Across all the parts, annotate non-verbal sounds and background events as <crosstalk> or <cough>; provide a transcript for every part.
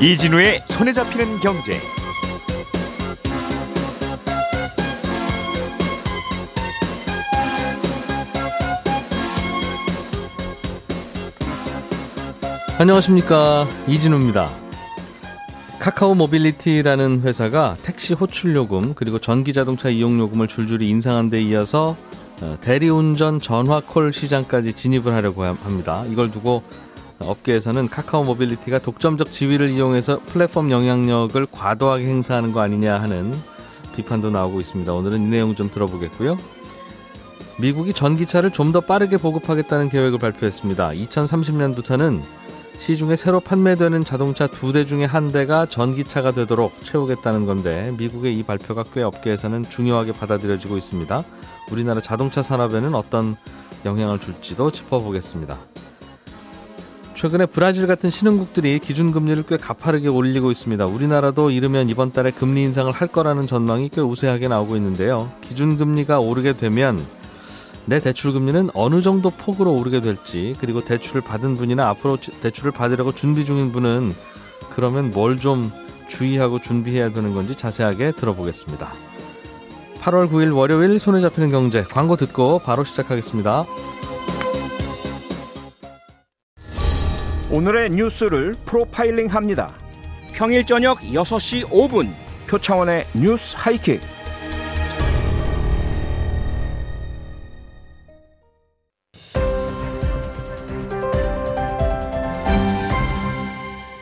이진우의 손에 잡히는 경제. 안녕하십니까 이진우입니다. 카카오 모빌리티라는 회사가 택시 호출 요금 그리고 전기 자동차 이용 요금을 줄줄이 인상한 데 이어서 어, 대리운전 전화 콜 시장까지 진입을 하려고 합니다. 이걸 두고 업계에서는 카카오 모빌리티가 독점적 지위를 이용해서 플랫폼 영향력을 과도하게 행사하는 거 아니냐 하는 비판도 나오고 있습니다. 오늘은 이 내용 좀 들어보겠고요. 미국이 전기차를 좀 더 빠르게 보급하겠다는 계획을 발표했습니다. 2030년부터는 시중에 새로 판매되는 자동차 두 대 중에 한 대가 전기차가 되도록 채우겠다는 건데 미국의 이 발표가 꽤 업계에서는 중요하게 받아들여지고 있습니다. 우리나라 자동차 산업에는 어떤 영향을 줄지도 짚어보겠습니다. 최근에 브라질 같은 신흥국들이 기준금리를 꽤 가파르게 올리고 있습니다. 우리나라도 이르면 이번 달에 금리 인상을 할 거라는 전망이 꽤 우세하게 나오고 있는데요. 기준금리가 오르게 되면 내 대출 금리는 어느 정도 폭으로 오르게 될지 그리고 대출을 받은 분이나 앞으로 대출을 받으려고 준비 중인 분은 그러면 뭘 좀 주의하고 준비해야 되는 건지 자세하게 들어보겠습니다. 8월 9일 월요일 손에 잡히는 경제 광고 듣고 바로 시작하겠습니다. 오늘의 뉴스를 프로파일링 합니다. 평일 저녁 6시 5분 표창원의 뉴스 하이킥.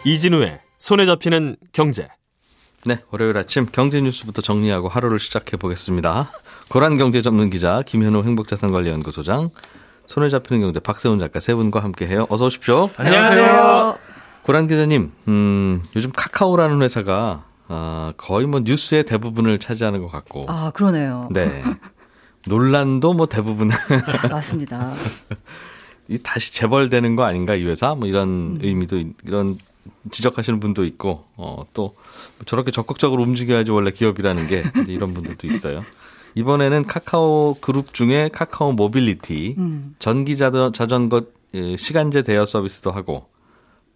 이진우의 손에 잡히는 경제. 네, 월요일 아침 경제 뉴스부터 정리하고 하루를 시작해 보겠습니다. 고란 경제 전문 기자 김현우 행복자산관리연구소장 손에 잡히는 경제 박세훈 작가 세 분과 함께해요. 어서 오십시오. 안녕하세요. 고란 기자님, 음, 요즘 카카오라는 회사가 어, 거의 뭐 뉴스의 대부분을 차지하는 것 같고. 아 그러네요. 네. <laughs> 논란도 뭐 대부분. <laughs> 맞습니다. 이 다시 재벌되는 거 아닌가 이 회사? 뭐 이런 음. 의미도 이런 지적하시는 분도 있고 어또 저렇게 적극적으로 움직여야지 원래 기업이라는 게 이런 분들도 있어요. 이번에는 카카오 그룹 중에 카카오 모빌리티 음. 전기 자전거 예, 시간제 대여 서비스도 하고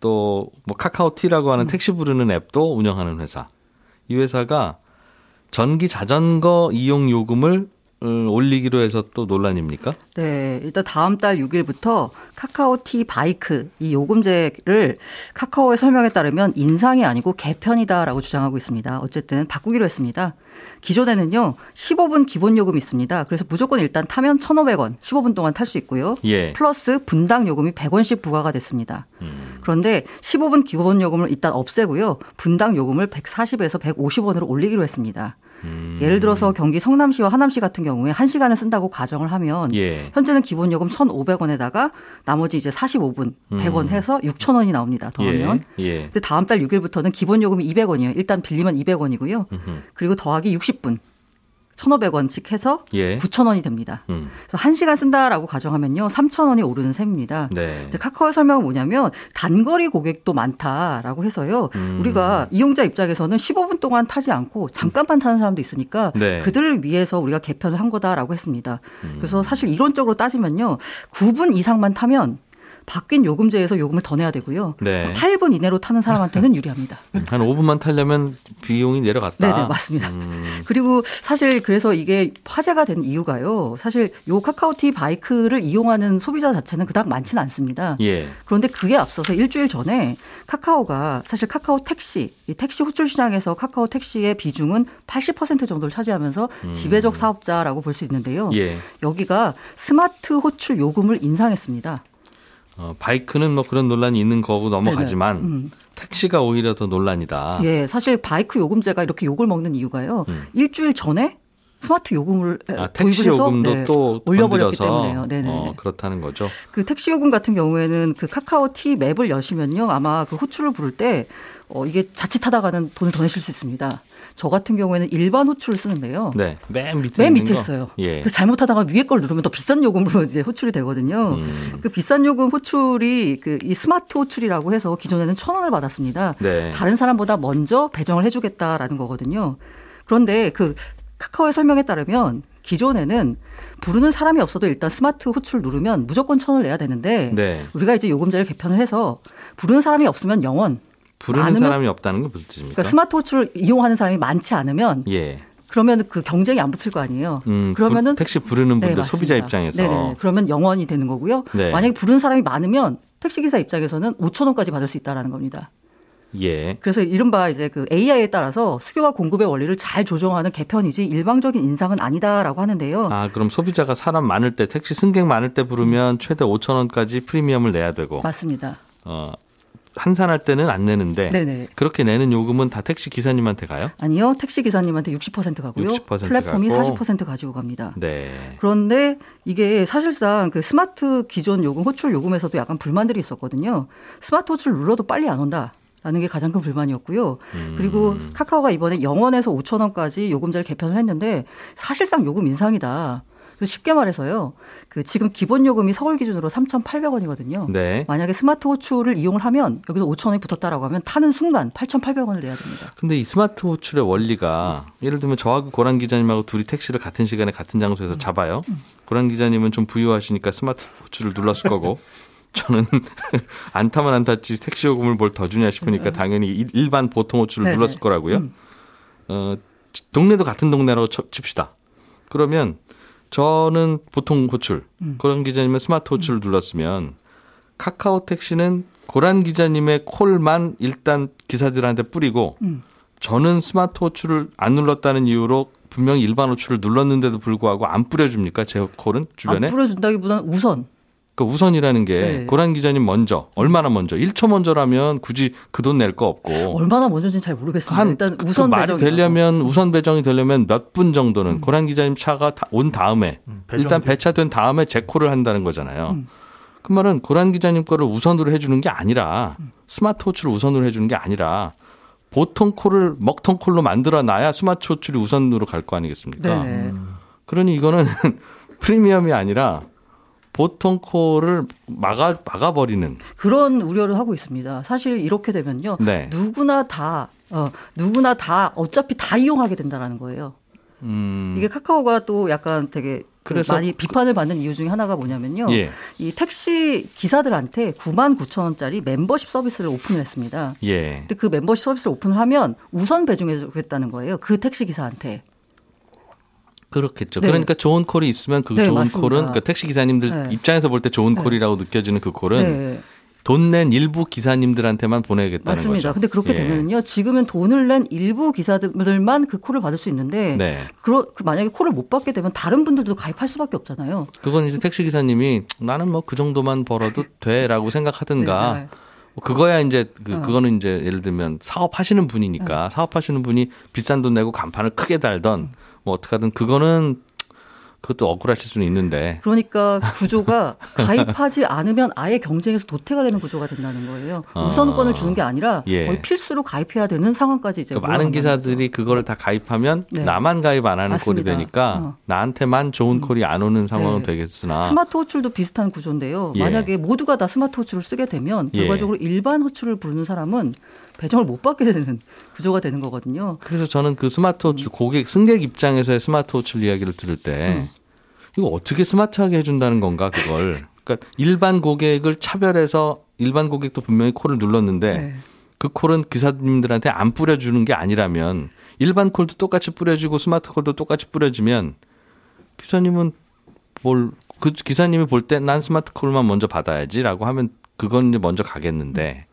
또 뭐 카카오티라고 하는 음. 택시 부르는 앱도 운영하는 회사. 이 회사가 전기 자전거 이용 요금을 음, 올리기로 해서 또 논란입니까? 네, 일단 다음 달 6일부터 카카오티 바이크 이 요금제를 카카오의 설명에 따르면 인상이 아니고 개편이다라고 주장하고 있습니다. 어쨌든 바꾸기로 했습니다. 기존에는요 15분 기본 요금이 있습니다. 그래서 무조건 일단 타면 1,500원 15분 동안 탈 수 있고요. 예. 플러스 분당 요금이 100원씩 부과가 됐습니다. 음. 그런데 15분 기본 요금을 일단 없애고요. 분당 요금을 140에서 150원으로 올리기로 했습니다. 음. 예를 들어서 경기 성남시와 하남시 같은 경우에 1시간을 쓴다고 가정을 하면 예. 현재는 기본 요금 1,500원에다가 나머지 이제 45분 100원 음. 해서 6,000원이 나옵니다. 더하면. 예. 예. 근데 다음 달 6일부터는 기본 요금이 200원이에요. 일단 빌리면 200원이고요. 음흠. 그리고 더하기 60분 1,500원씩 해서 예. 9,000원이 됩니다. 음. 그래서 1시간 쓴다라고 가정하면요. 3,000원이 오르는 셈입니다. 네. 카카오의 설명은 뭐냐면 단거리 고객도 많다라고 해서요. 음. 우리가 이용자 입장에서는 15분 동안 타지 않고 잠깐만 타는 사람도 있으니까 네. 그들을 위해서 우리가 개편을 한 거다라고 했습니다. 음. 그래서 사실 이론적으로 따지면요. 9분 이상만 타면 바뀐 요금제에서 요금을 더 내야 되고요. 네. 8분 이내로 타는 사람한테는 유리합니다. <laughs> 한 5분만 타려면 비용이 내려갔다. 네, 네 맞습니다. 음. 그리고 사실 그래서 이게 화제가 된 이유가요. 사실 요 카카오티 바이크를 이용하는 소비자 자체는 그닥 많지는 않습니다. 예. 그런데 그게 앞서서 일주일 전에 카카오가 사실 카카오 택시, 이 택시 호출 시장에서 카카오 택시의 비중은 80% 정도를 차지하면서 음. 지배적 사업자라고 볼 수 있는데요. 예. 여기가 스마트 호출 요금을 인상했습니다. 어, 바이크는 뭐 그런 논란이 있는 거고 넘어가지만 음. 택시가 오히려 더 논란이다. 예, 사실 바이크 요금제가 이렇게 욕을 먹는 이유가요. 음. 일주일 전에 스마트 요금을 아, 택시 요금도 네, 또 올려버렸기 때문에요. 네네. 어, 그렇다는 거죠. 그 택시 요금 같은 경우에는 그 카카오 T 앱을 여시면요, 아마 그 호출을 부를 때 어, 이게 자칫하다가는 돈을 더 내실 수 있습니다. 저 같은 경우에는 일반 호출을 쓰는데요. 네. 맨 밑에 맨 밑에 있어요. 예. 그래서 잘못하다가 위에 걸 누르면 더 비싼 요금으로 <laughs> 이제 호출이 되거든요. 음. 그 비싼 요금 호출이 그 이 스마트 호출이라고 해서 기존에는 천 원을 받았습니다. 네. 다른 사람보다 먼저 배정을 해주겠다라는 거거든요. 그런데 그 카카오의 설명에 따르면 기존에는 부르는 사람이 없어도 일단 스마트 호출 누르면 무조건 천 원을 내야 되는데 네. 우리가 이제 요금제를 개편을 해서 부르는 사람이 없으면 영원 부르는 사람이 없다는 게 무슨 뜻입니까? 그러니까 스마트 호출을 이용하는 사람이 많지 않으면 예. 그러면 그 경쟁이 안 붙을 거 아니에요. 음, 그러면은 부- 택시 부르는 분들 네, 소비자 맞습니다. 입장에서 네네. 그러면 영원이 되는 거고요. 네. 만약에 부르는 사람이 많으면 택시 기사 입장에서는 5천 원까지 받을 수 있다라는 겁니다. 예. 그래서 이른바 이제 그 AI에 따라서 수요와 공급의 원리를 잘 조정하는 개편이지 일방적인 인상은 아니다라고 하는데요. 아, 그럼 소비자가 사람 많을 때 택시 승객 많을 때 부르면 최대 5천 원까지 프리미엄을 내야 되고 맞습니다. 어, 한산할 때는 안 내는데 네네. 그렇게 내는 요금은 다 택시 기사님한테 가요? 아니요. 택시 기사님한테 60% 가고요. 60% 플랫폼이 가고. 40% 가지고 갑니다. 네. 그런데 이게 사실상 그 스마트 기존 요금, 호출 요금에서도 약간 불만들이 있었거든요. 스마트 호출 눌러도 빨리 안 온다. 라는 게 가장 큰 불만이었고요. 음. 그리고 카카오가 이번에 0원에서 5천 원까지 요금제를 개편을 했는데 사실상 요금 인상이다. 쉽게 말해서요. 그 지금 기본 요금이 서울 기준으로 3,800원이거든요. 네. 만약에 스마트 호출을 이용을 하면 여기서 5천 원이 붙었다라고 하면 타는 순간 8,800원을 내야 됩니다. 근데 이 스마트 호출의 원리가 예를 들면 저하고 고란 기자님하고 둘이 택시를 같은 시간에 같은 장소에서 잡아요. 고란 기자님은 좀 부유하시니까 스마트 호출을 눌렀을 <laughs> 거고 저는 <laughs> 안 타면 안 탔지 택시 요금을 뭘 더 주냐 싶으니까 당연히 일- 일반 보통 호출을 네네. 눌렀을 거라고요. 음. 어, 동네도 같은 동네라고 쳐- 칩시다. 그러면 저는 보통 호출, 음. 고란 기자님은 스마트 호출을 눌렀으면 카카오 택시는 고란 기자님의 콜만 일단 기사들한테 뿌리고 음. 저는 스마트 호출을 안 눌렀다는 이유로 분명히 일반 호출을 눌렀는데도 불구하고 안 뿌려줍니까? 제 콜은 주변에? 안 뿌려준다기보다는 우선 그러니까 우선이라는 게 네. 고란 기자님 먼저 얼마나 먼저 1초 먼저라면 굳이 그 돈 낼 거 없고 얼마나 먼저인지 잘 모르겠습니다. 한 일단 그 우선 말이 배정이라고. 되려면 우선 배정이 되려면 몇 분 정도는 고란 기자님 차가 다- 온 다음에 배정이 일단 배차된 다음에 제 콜을 한다는 거잖아요. 음. 그 말은 고란 기자님 거를 우선으로 해주는 게 아니라 스마트 호출을 우선으로 해주는 게 아니라 보통 콜을 먹통 콜로 만들어 놔야 스마트 호출이 우선으로 갈 거 아니겠습니까? 네네. 그러니 이거는 <laughs> 프리미엄이 아니라 보통 콜을 막아 막아버리는 그런 우려를 하고 있습니다. 사실 이렇게 되면요. 네. 누구나 다, 어, 누구나 다 어차피 다 이용하게 된다라는 거예요. 음, 이게 카카오가 또 약간 되게 그 그래서 많이 비판을 받는 이유 중에 하나가 뭐냐면요. 예. 이 택시 기사들한테 9만 9천 원짜리 멤버십 서비스를 오픈을 했습니다. 예. 근데 그 멤버십 서비스를 오픈을 하면 우선 배정해 주겠다는 거예요. 그 택시 기사한테. 그렇겠죠. 네. 그러니까 좋은 콜이 있으면 그 네, 좋은 맞습니다. 콜은 그러니까 택시 기사님들 네. 입장에서 볼 때 좋은 네. 콜이라고 느껴지는 그 콜은 네. 돈낸 일부 기사님들한테만 보내겠다는 맞습니다. 거죠. 근데 그렇게 예. 되면요. 지금은 돈을 낸 일부 기사들만 그 콜을 받을 수 있는데 네. 그러, 그 만약에 콜을 못 받게 되면 다른 분들도 가입할 수밖에 없잖아요. 그건 이제 택시 기사님이 나는 뭐 그 정도만 벌어도 돼라고 <laughs> 생각하든가 네. 뭐 그거야 이제 그 어. 그거는 이제 예를 들면 사업하시는 분이니까 사업하시는 분이 비싼 돈 내고 간판을 크게 달던 뭐 어떻게든 그거는 그것도 억울하실 수는 있는데 그러니까 구조가 가입하지 않으면 아예 경쟁에서 도태가 되는 구조가 된다는 거예요. 아. 우선권을 주는 게 아니라 예. 거의 필수로 가입해야 되는 상황까지 이제 그 많은 기사들이 그거를 다 가입하면 네. 나만 가입 안 하는 맞습니다. 되니까 어. 나한테만 좋은 콜이 안 오는 상황은 네. 되겠으나 스마트 호출도 비슷한 구조인데요. 예. 만약에 모두가 다 스마트 호출을 쓰게 되면 예. 결과적으로 일반 호출을 부르는 사람은 배정을 못 받게 되는 <laughs> 구조가 되는 거거든요. 그래서 저는 그 스마트 호출 고객 승객 입장에서의 스마트 호출 이야기를 들을 때 음. 이거 어떻게 스마트하게 해준다는 건가 그걸 그러니까 일반 고객을 차별해서 일반 고객도 분명히 콜을 눌렀는데 네. 그 콜은 기사님들한테 안 뿌려주는 게 아니라면 일반 콜도 똑같이 뿌려지고 스마트 콜도 똑같이 뿌려지면 기사님은 뭘 그 기사님이 볼 때 난 스마트 콜만 먼저 받아야지라고 하면 그건 이제 먼저 가겠는데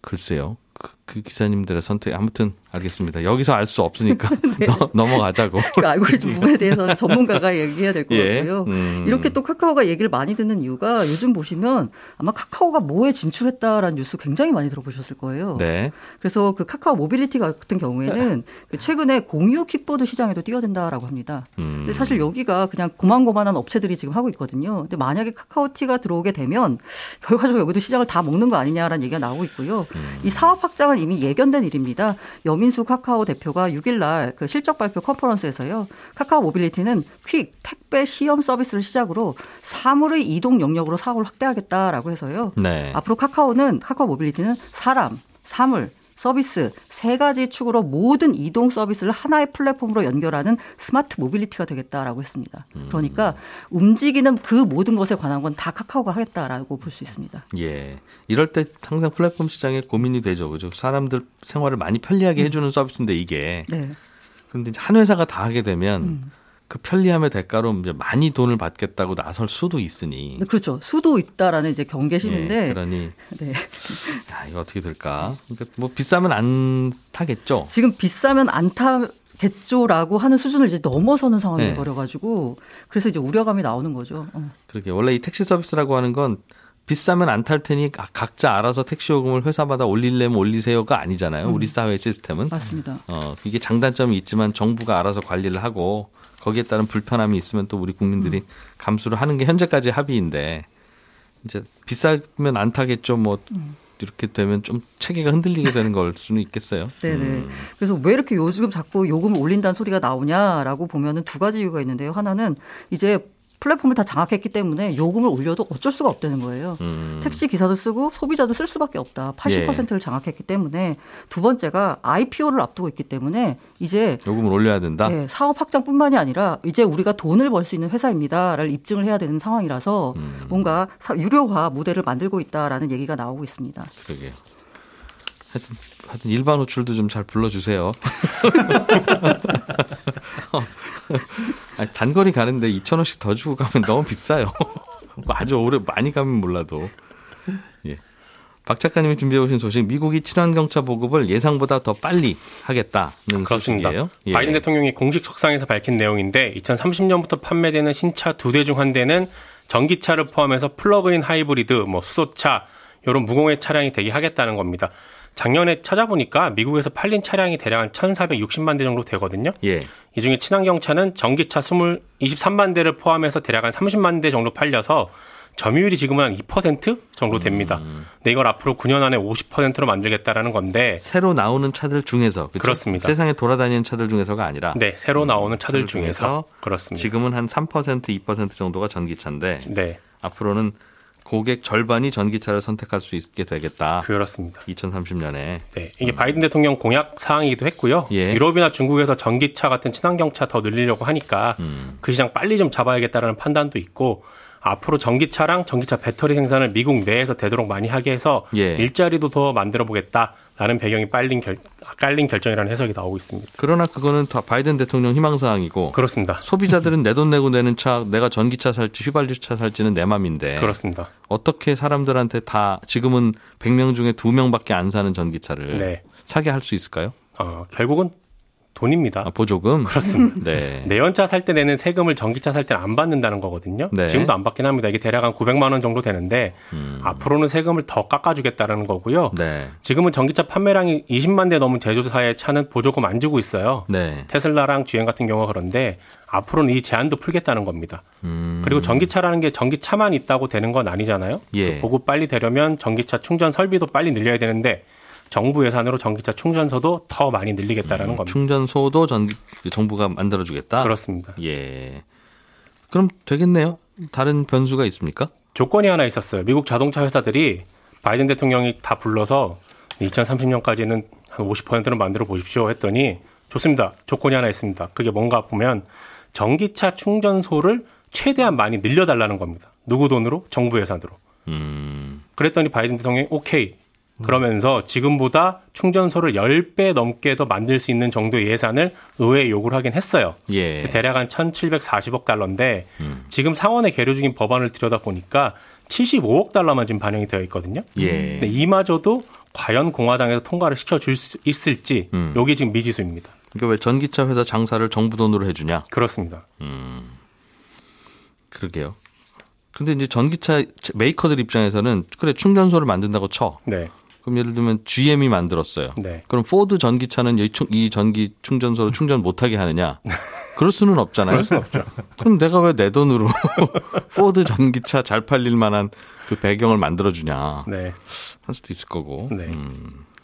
글쎄요. 그, 그 기사님들의 선택 아무튼 알겠습니다. 여기서 알 수 없으니까 <laughs> 너- 넘어가자고. 그 알고리즘 부분에 대해서는 전문가가 얘기해야 될것 예. 같고요. 음. 이렇게 또 카카오가 얘기를 많이 듣는 이유가 요즘 보시면 아마 카카오가 뭐에 진출했다라는 뉴스 굉장히 많이 들어보셨을 거예요. 네. 그래서 그 카카오 모빌리티 같은 경우에는 <laughs> 그 최근에 공유 킥보드 시장에도 뛰어든다라고 합니다. 음. 근데 사실 여기가 그냥 고만고만한 업체들이 지금 하고 있거든요. 근데 만약에 카카오T가 들어오게 되면 <laughs> 결과적으로 여기도 시장을 다 먹는 거 아니냐라는 얘기가 나오고 있고요. 음. 이 사업 확장은 이미 예견된 일입니다. 여민수 카카오 대표가 6일 날그 실적 발표 컨퍼런스에서요. 카카오 모빌리티는 퀵 택배 시험 서비스를 시작으로 사물의 이동 영역으로 사업을 확대하겠다라고 해서요. 네. 앞으로 카카오는 카카오 모빌리티는 사람, 사물, 서비스 세 가지 축으로 모든 이동 서비스를 하나의 플랫폼으로 연결하는 스마트 모빌리티가 되겠다라고 했습니다. 그러니까 움직이는 그 모든 것에 관한 건 다 카카오가 하겠다라고 볼 수 있습니다. 예. 이럴 때 항상 플랫폼 시장에 고민이 되죠. 그죠? 사람들 생활을 많이 편리하게 해주는 서비스인데 이게. 네. 근데 이제 한 회사가 다 하게 되면 음. 그 편리함의 대가로 이제 많이 돈을 받겠다고 나설 수도 있으니. 네, 그렇죠. 수도 있다라는 이제 경계심인데 예, 그러니 <laughs> 네. 야, 이거 어떻게 될까? 그러니까 뭐 비싸면 안 타겠죠. 지금 비싸면 안 타겠죠라고 하는 수준을 이제 넘어서는 상황이 네. 돼버려가지고 그래서 이제 우려감이 나오는 거죠. 어. 그러게 원래 이 택시 서비스라고 하는 건 비싸면 안 탈 테니 가- 각자 알아서 택시 요금을 회사마다 올리려면 올리세요가 아니잖아요. 우리 사회 시스템은. 맞습니다. 어, 이게 장단점이 있지만 정부가 알아서 관리를 하고 거기에 따른 불편함이 있으면 또 우리 국민들이 감수를 하는 게 현재까지 합의인데 이제 비싸면 안 타겠죠. 뭐 이렇게 되면 좀 체계가 흔들리게 되는 걸 수는 있겠어요. 네네. <laughs> 그래서 왜 이렇게 요즘 자꾸 요금을 올린다는 소리가 나오냐라고 보면은 두 가지 이유가 있는데요. 하나는 이제 플랫폼을 다 장악했기 때문에 요금을 올려도 어쩔 수가 없다는 거예요. 음. 택시 기사도 쓰고 소비자도 쓸 수밖에 없다. 80%를 장악했기 때문에 두 번째가 IPO를 앞두고 있기 때문에 이제 요금을 올려야 된다. 네, 사업 확장뿐만이 아니라 이제 우리가 돈을 벌 수 있는 회사입니다를 입증을 해야 되는 상황이라서 음. 뭔가 사- 유료화 모델을 만들고 있다라는 얘기가 나오고 있습니다. 그러게요. 하여튼, 하여튼 일반 호출도 좀 잘 불러주세요. <laughs> <laughs> 아니, 단거리 가는데 2천 원씩 더 주고 가면 너무 비싸요. 뭐 <laughs> 아주 오래 많이 가면 몰라도. 예. 박 작가님이 준비해 오신 소식, 미국이 친환경차 보급을 예상보다 더 빨리 하겠다는 그렇습니다. 소식이에요. 예. 바이든 대통령이 공식 석상에서 밝힌 내용인데 2030년부터 판매되는 신차 두 대 중 한 대는 전기차를 포함해서 플러그인 하이브리드, 뭐 수소차 이런 무공해 차량이 되게 하겠다는 겁니다. 작년에 찾아보니까 미국에서 팔린 차량이 대략 한 1,460만 대 정도 되거든요. 예. 이 중에 친환경 차는 전기차 20, 23만 대를 포함해서 대략 한 30만 대 정도 팔려서 점유율이 지금은 한 2% 정도 됩니다. 근데 이걸 앞으로 9년 안에 50%로 만들겠다라는 건데 새로 나오는 차들 중에서 그렇죠? 그렇습니다. 세상에 돌아다니는 차들 중에서가 아니라 네, 새로 나오는 차들 차들 중에서 중에서 그렇습니다. 지금은 한 3% 2% 정도가 전기차인데 네, 앞으로는 고객 절반이 전기차를 선택할 수 있게 되겠다. 그렇습니다. 2030년에. 네, 이게 바이든 대통령 공약 사항이기도 했고요. 예. 유럽이나 중국에서 전기차 같은 친환경차 더 늘리려고 하니까 음. 그 시장 빨리 좀 잡아야겠다라는 판단도 있고 앞으로 전기차랑 전기차 배터리 생산을 미국 내에서 되도록 많이 하게 해서 예. 일자리도 더 만들어 보겠다 라는 배경이 빨린 결 깔린 결정이라는 해석이 나오고 있습니다. 그러나 그거는 다 바이든 대통령 희망사항이고 그렇습니다. 소비자들은 내 돈 내고 내는 차 내가 전기차 살지 휘발유차 살지는 내 맘인데 그렇습니다. 어떻게 사람들한테 다 지금은 100명 중에 2명밖에 안 사는 전기차를 네. 사게 할 수 있을까요? 어, 결국은 돈입니다. 아, 보조금? 그렇습니다. 네. 내연차 살 때 내는 세금을 전기차 살 때는 안 받는다는 거거든요. 네. 지금도 안 받긴 합니다. 이게 대략 한 900만 원 정도 되는데 앞으로는 세금을 더 깎아주겠다라는 거고요. 음. 네. 지금은 전기차 판매량이 20만 대 넘은 제조사의 차는 보조금 안 주고 있어요. 네. 테슬라랑 GM 같은 경우가 그런데 앞으로는 이 제한도 풀겠다는 겁니다. 음. 그리고 전기차라는 게 전기차만 있다고 되는 건 아니잖아요. 예. 보급 빨리 되려면 전기차 충전 설비도 빨리 늘려야 되는데 정부 예산으로 전기차 충전소도 더 많이 늘리겠다라는 겁니다. 충전소도 전 정부가 만들어 주겠다. 그렇습니다. 예. 그럼 되겠네요. 다른 변수가 있습니까? 조건이 하나 있었어요. 미국 자동차 회사들이 바이든 대통령이 다 불러서 2030년까지는 한 50%는 만들어 보십시오 했더니 좋습니다. 조건이 하나 있습니다. 그게 뭔가 보면 전기차 충전소를 최대한 많이 늘려달라는 겁니다. 누구 돈으로? 정부 예산으로. 음. 그랬더니 바이든 대통령이 오케이. 그러면서 지금보다 충전소를 10배 넘게 더 만들 수 있는 정도의 예산을 의회에 요구를 하긴 했어요. 예. 대략 한 1,740억 달러인데 지금 상원에 계류 중인 법안을 들여다 보니까 75억 달러만 지금 반영이 되어 있거든요. 예. 근데 이마저도 과연 공화당에서 통과를 시켜줄 수 있을지 음. 요게 지금 미지수입니다. 그러니까 왜 전기차 회사 장사를 정부 돈으로 해주냐? 그렇습니다. 그러게요. 근데 이제 전기차 메이커들 입장에서는 그래 충전소를 만든다고 쳐. 네, 그럼 예를 들면 GM이 만들었어요. 네. 그럼 포드 전기차는 이, 충- 이 전기 충전소로 충전 못하게 하느냐? 그럴 수는 없잖아요. 그럴 수는 없죠. 그럼 내가 왜 내 돈으로 <laughs> 포드 전기차 잘 팔릴 만한 그 배경을 만들어주냐? 네, 할 수도 있을 거고. 네. 음,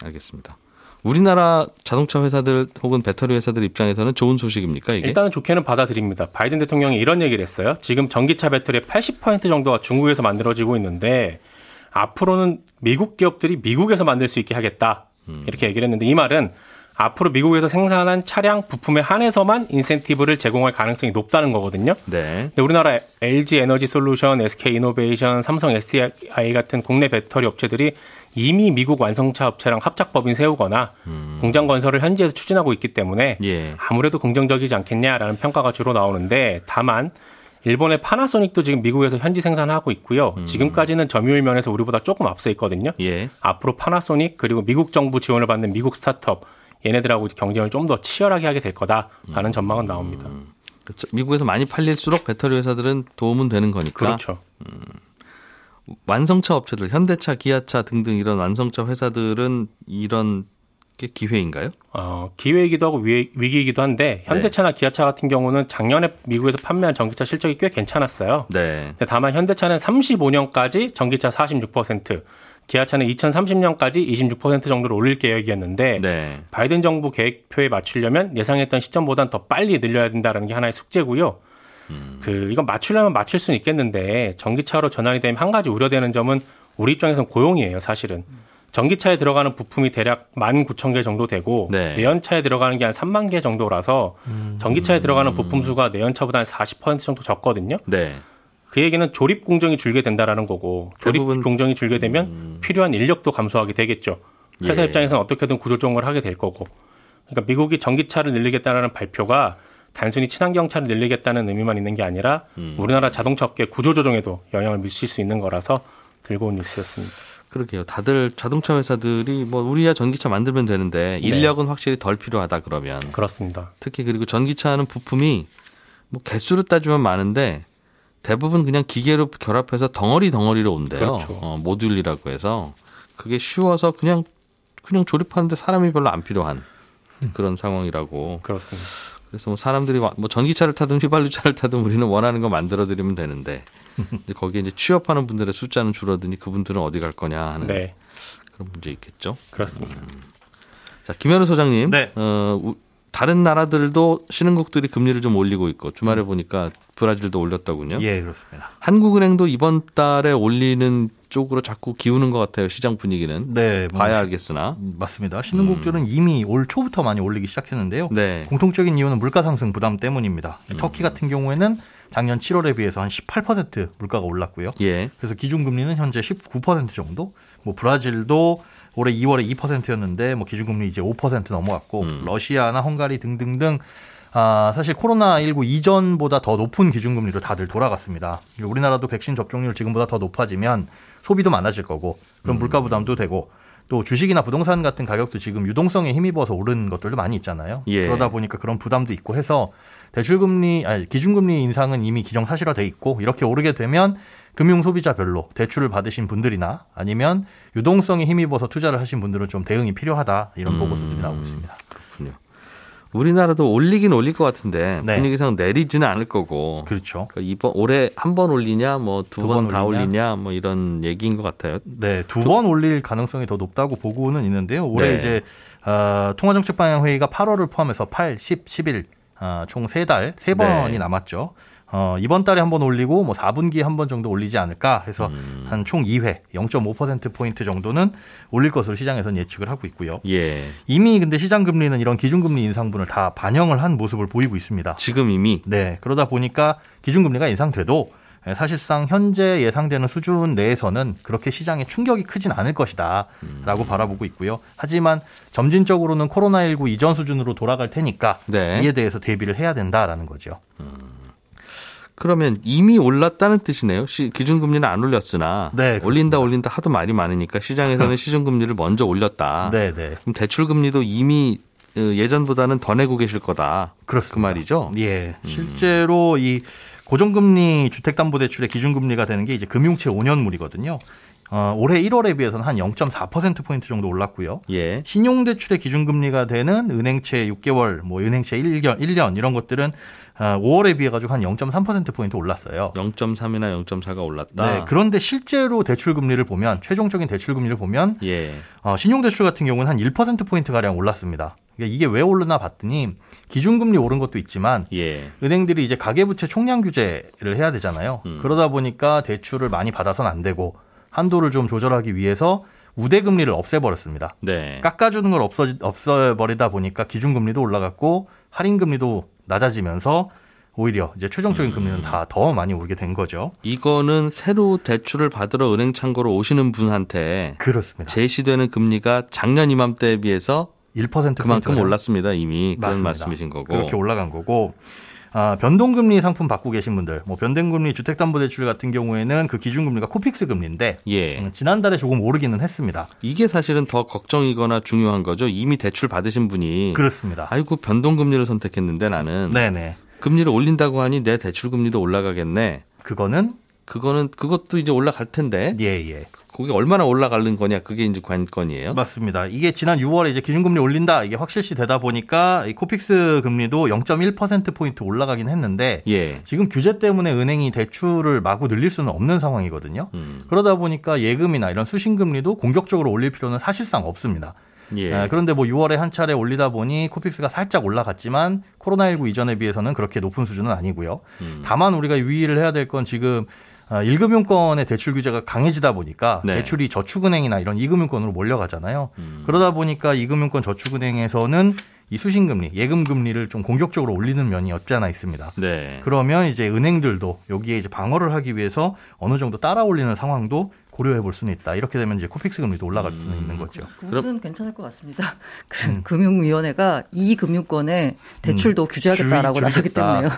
알겠습니다. 우리나라 자동차 회사들 혹은 배터리 회사들 입장에서는 좋은 소식입니까 이게? 일단은 좋게는 받아들입니다. 바이든 대통령이 이런 얘기를 했어요. 지금 전기차 배터리의 80% 정도가 중국에서 만들어지고 있는데 앞으로는 미국 기업들이 미국에서 만들 수 있게 하겠다. 음. 이렇게 얘기를 했는데 이 말은 앞으로 미국에서 생산한 차량 부품에 한해서만 인센티브를 제공할 가능성이 높다는 거거든요. 네. 근데 우리나라 LG 에너지 솔루션, SK 이노베이션, 삼성 SDI 같은 국내 배터리 업체들이 이미 미국 완성차 업체랑 합작법인 세우거나 음. 공장 건설을 현지에서 추진하고 있기 때문에 예. 아무래도 긍정적이지 않겠냐라는 평가가 주로 나오는데 다만 일본의 파나소닉도 지금 미국에서 현지 생산하고 있고요. 음. 지금까지는 점유율 면에서 우리보다 조금 앞서 있거든요. 예. 앞으로 파나소닉 그리고 미국 정부 지원을 받는 미국 스타트업 얘네들하고 경쟁을 좀 더 치열하게 하게 될 거다라는 음. 전망은 나옵니다. 그렇죠. 미국에서 많이 팔릴수록 배터리 회사들은 도움은 되는 거니까. 그렇죠. 음. 완성차 업체들, 현대차, 기아차 등등 이런 완성차 회사들은 이런 게 기회인가요? 어, 기회이기도 하고 위, 기이기도 한데 현대차나 네. 기아차 같은 경우는 작년에 미국에서 판매한 전기차 실적이 꽤 괜찮았어요. 네. 다만 현대차는 35년까지 전기차 46%, 기아차는 2030년까지 26% 정도로 올릴 계획이었는데 네. 바이든 정부 계획표에 맞추려면 예상했던 시점보단 더 빨리 늘려야 된다는 게 하나의 숙제고요. 음. 그 이건 맞추려면 맞출 수는 있겠는데 전기차로 전환이 되면 한 가지 우려되는 점은 우리 입장에서는 고용이에요, 사실은. 전기차에 들어가는 부품이 대략 19,000개 정도 되고 네. 내연차에 들어가는 게 한 3만 개 정도라서 음. 전기차에 들어가는 부품 수가 내연차보다 한 40% 정도 적거든요. 네. 그 얘기는 조립 공정이 줄게 된다라는 거고 조립 대부분... 공정이 줄게 되면 음... 필요한 인력도 감소하게 되겠죠. 회사 예. 입장에서는 어떻게든 구조조정을 하게 될 거고. 그러니까 미국이 전기차를 늘리겠다라는 발표가 단순히 친환경 차를 늘리겠다는 의미만 있는 게 아니라 음. 우리나라 자동차 업계 구조조정에도 영향을 미칠 수 있는 거라서 들고 온 뉴스였습니다. 그러게요. 다들 자동차 회사들이 뭐 우리야 전기차 만들면 되는데 네. 인력은 네. 확실히 덜 필요하다 그러면 그렇습니다. 특히 그리고 전기차는 부품이 뭐 개수로 따지면 많은데 대부분 그냥 기계로 결합해서 덩어리 덩어리로 온대요. 그렇죠. 어, 모듈이라고 해서 그게 쉬워서 그냥 그냥 조립하는데 사람이 별로 안 필요한 그런 상황이라고. 그렇습니다. 그래서 뭐 사람들이 뭐 전기차를 타든 휘발유차를 타든 우리는 원하는 거 만들어 드리면 되는데 이제 거기에 이제 취업하는 분들의 숫자는 줄어드니 그분들은 어디 갈 거냐 하는 네. 그런 문제 있겠죠. 그렇습니다. 음. 자 김현우 소장님, 네. 어, 다른 나라들도 신흥국들이 금리를 좀 올리고 있고 주말에 보니까 브라질도 올렸더군요. 예, 그렇습니다. 한국은행도 이번 달에 올리는 쪽으로 자꾸 기우는 것 같아요. 시장 분위기는. 네, 뭐 봐야 알겠으나. 맞습니다. 신흥국들은 음. 이미 올 초부터 많이 올리기 시작했는데요. 네. 공통적인 이유는 물가 상승 부담 때문입니다. 음. 터키 같은 경우에는 작년 7월에 비해서 한 18% 물가가 올랐고요. 예. 그래서 기준금리는 현재 19% 정도. 뭐 브라질도 올해 2월에 2%였는데 뭐 기준금리 이제 5% 넘어갔고 음. 러시아나 헝가리 등등등 아, 사실 코로나19 이전보다 더 높은 기준금리로 다들 돌아갔습니다. 우리나라도 백신 접종률 지금보다 더 높아지면 소비도 많아질 거고 그럼 음. 물가 부담도 되고 또 주식이나 부동산 같은 가격도 지금 유동성에 힘입어서 오른 것들도 많이 있잖아요. 예. 그러다 보니까 그런 부담도 있고 해서 대출금리, 아니, 기준금리 인상은 이미 기정 사실화돼 있고 이렇게 오르게 되면 금융 소비자별로 대출을 받으신 분들이나 아니면 유동성에 힘입어서 투자를 하신 분들은 좀 대응이 필요하다 이런 음. 보고서들이 나오고 있습니다. 우리나라도 올리긴 올릴 것 같은데 네. 분위기상 내리지는 않을 거고. 그렇죠. 그러니까 이번 올해 한 번 올리냐, 뭐 두 번 다 올리냐, 뭐 이런 얘기인 것 같아요. 네, 두번 올릴 가능성이 더 높다고 보고는 있는데요. 올해 네. 이제 어, 통화정책 방향 회의가 8월을 포함해서 8, 10, 11 어, 총3 달, 3번이 네. 남았죠. 어, 이번 달에 한번 올리고 뭐 4분기에 한 번 정도 올리지 않을까 해서 음. 한총 2회 0.5% 포인트 정도는 올릴 것으로 시장에서는 예측을 하고 있고요. 예. 이미 근데 시장 금리는 이런 기준금리 인상분을 다 반영을 한 모습을 보이고 있습니다. 지금 이미 네. 그러다 보니까 기준금리가 인상돼도 사실상 현재 예상되는 수준 내에서는 그렇게 시장에 충격이 크진 않을 것이다라고 음. 바라보고 있고요. 하지만 점진적으로는 코로나19 이전 수준으로 돌아갈 테니까 네. 이에 대해서 대비를 해야 된다라는 거죠. 음. 그러면 이미 올랐다는 뜻이네요. 시, 기준금리는 안 올렸으나 네, 올린다 올린다 하도 말이 많으니까 시장에서는 <laughs> 시중금리를 먼저 올렸다. 네, 네. 그럼 대출금리도 이미 어, 예전보다는 더 내고 계실 거다. 그 그렇습니다. 그 말이죠. 예. 음. 실제로 이 고정금리 주택담보대출의 기준금리가 되는 게 이제 금융채 5년물이거든요. 어, 올해 1월에 비해서는 한 0.4%포인트 정도 올랐고요. 예. 신용대출의 기준금리가 되는 은행채 6개월, 뭐 은행채 1년, 1년 이런 것들은 5월에 아, 비해 가지고 한 0.3%포인트 올랐어요. 0.3이나 0.4가 올랐다. 네, 그런데 실제로 대출 금리를 보면 최종적인 대출 금리를 보면 예. 어, 신용 대출 같은 경우는 한 1%포인트 가량 올랐습니다. 이게 왜 오르나 봤더니 기준금리 오른 것도 있지만 예. 은행들이 이제 가계부채 총량 규제를 해야 되잖아요. 음. 그러다 보니까 대출을 많이 받아서는 안 되고 한도를 좀 조절하기 위해서 우대 금리를 없애버렸습니다. 네. 깎아주는 걸 없어 없어버리다 보니까 기준금리도 올라갔고 할인금리도 낮아지면서 오히려 이제 최종적인 금리는 음. 다더 많이 오르게 된 거죠. 이거는 새로 대출을 받으러 은행 창구로 오시는 분한테 그렇습니다. 제시되는 금리가 작년 이맘때에 비해서 1% 그만큼 올랐습니다 이미 맞습니다. 그런 말씀이신 거고 그렇게 올라간 거고 아, 변동금리 상품 받고 계신 분들, 뭐 변동금리 주택담보대출 같은 경우에는 그 기준금리가 코픽스 금리인데 예. 음, 지난달에 조금 오르기는 했습니다. 이게 사실은 더 걱정이거나 중요한 거죠. 이미 대출 받으신 분이 그렇습니다. 아이고 변동금리를 선택했는데 나는 네네. 금리를 올린다고 하니 내 대출 금리도 올라가겠네. 그거는 그거는 그것도 이제 올라갈 텐데. 예, 예. 그게 얼마나 올라가는 거냐 그게 이제 관건이에요. 맞습니다. 이게 지난 6월에 이제 기준금리 올린다 이게 확실시 되다 보니까 이 코픽스 금리도 0.1% 포인트 올라가긴 했는데 예. 지금 규제 때문에 은행이 대출을 마구 늘릴 수는 없는 상황이거든요. 음. 그러다 보니까 예금이나 이런 수신금리도 공격적으로 올릴 필요는 사실상 없습니다. 예. 아, 그런데 뭐 6월에 한 차례 올리다 보니 코픽스가 살짝 올라갔지만 코로나19 이전에 비해서는 그렇게 높은 수준은 아니고요. 음. 다만 우리가 유의를 해야 될 건 지금 1금융권의 아, 대출 규제가 강해지다 보니까 네. 대출이 저축은행이나 이런 2금융권으로 몰려가잖아요. 음. 그러다 보니까 2금융권 저축은행에서는 이 수신금리, 예금금리를 좀 공격적으로 올리는 면이 없지 않아 있습니다. 네. 그러면 이제 은행들도 여기에 이제 방어를 하기 위해서 어느 정도 따라 올리는 상황도 고려해 볼 수는 있다. 이렇게 되면 이제 코픽스 금리도 올라갈 수는 음. 있는 거죠. 그건 괜찮을 것 같습니다. <laughs> 그 음. 금융위원회가 이 금융권에 대출도 음. 규제하겠다라고 나서기 때문에요.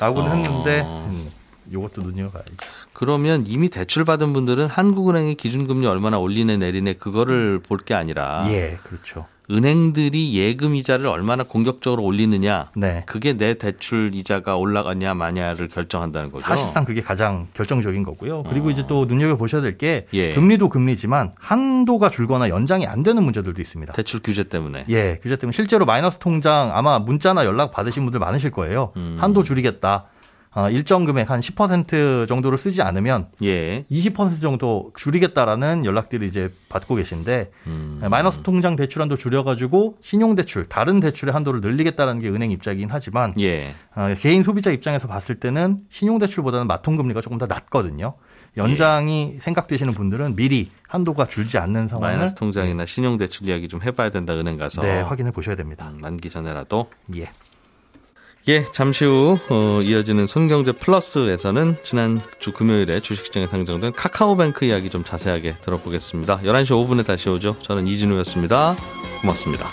라고는 어. 했는데 음, 이것도 눈여봐야죠. 그러면 이미 대출 받은 분들은 한국은행의 기준금리 얼마나 올리네 내리네 그거를 볼 게 아니라 예, 그렇죠. 은행들이 예금 이자를 얼마나 공격적으로 올리느냐, 네. 그게 내 대출 이자가 올라가냐 마냐를 결정한다는 거죠. 사실상 그게 가장 결정적인 거고요. 그리고 어. 이제 또 눈여겨 보셔야 될게 예. 금리도 금리지만 한도가 줄거나 연장이 안 되는 문제들도 있습니다. 대출 규제 때문에. 예, 규제 때문에 실제로 마이너스 통장 아마 문자나 연락 받으신 분들 많으실 거예요. 음. 한도 줄이겠다. 어, 일정 금액 한 10% 정도를 쓰지 않으면 예. 20% 정도 줄이겠다라는 연락들이 이제 받고 계신데 음. 마이너스 통장 대출한도 줄여가지고 신용대출 다른 대출의 한도를 늘리겠다라는 게 은행 입장이긴 하지만 예. 어, 개인 소비자 입장에서 봤을 때는 신용대출보다는 마통금리가 조금 더 낮거든요. 연장이 예. 생각되시는 분들은 미리 한도가 줄지 않는 상황을 마이너스 통장이나 신용대출 이야기 좀 해봐야 된다 은행 가서 네 확인해 보셔야 됩니다. 음, 만기 전에라도 예. 예, 잠시 후 어, 이어지는 손경제 플러스에서는 지난 주 금요일에 주식시장에 상장된 카카오뱅크 이야기 좀 자세하게 들어보겠습니다. 11시 5분에 다시 오죠. 저는 이진우였습니다. 고맙습니다.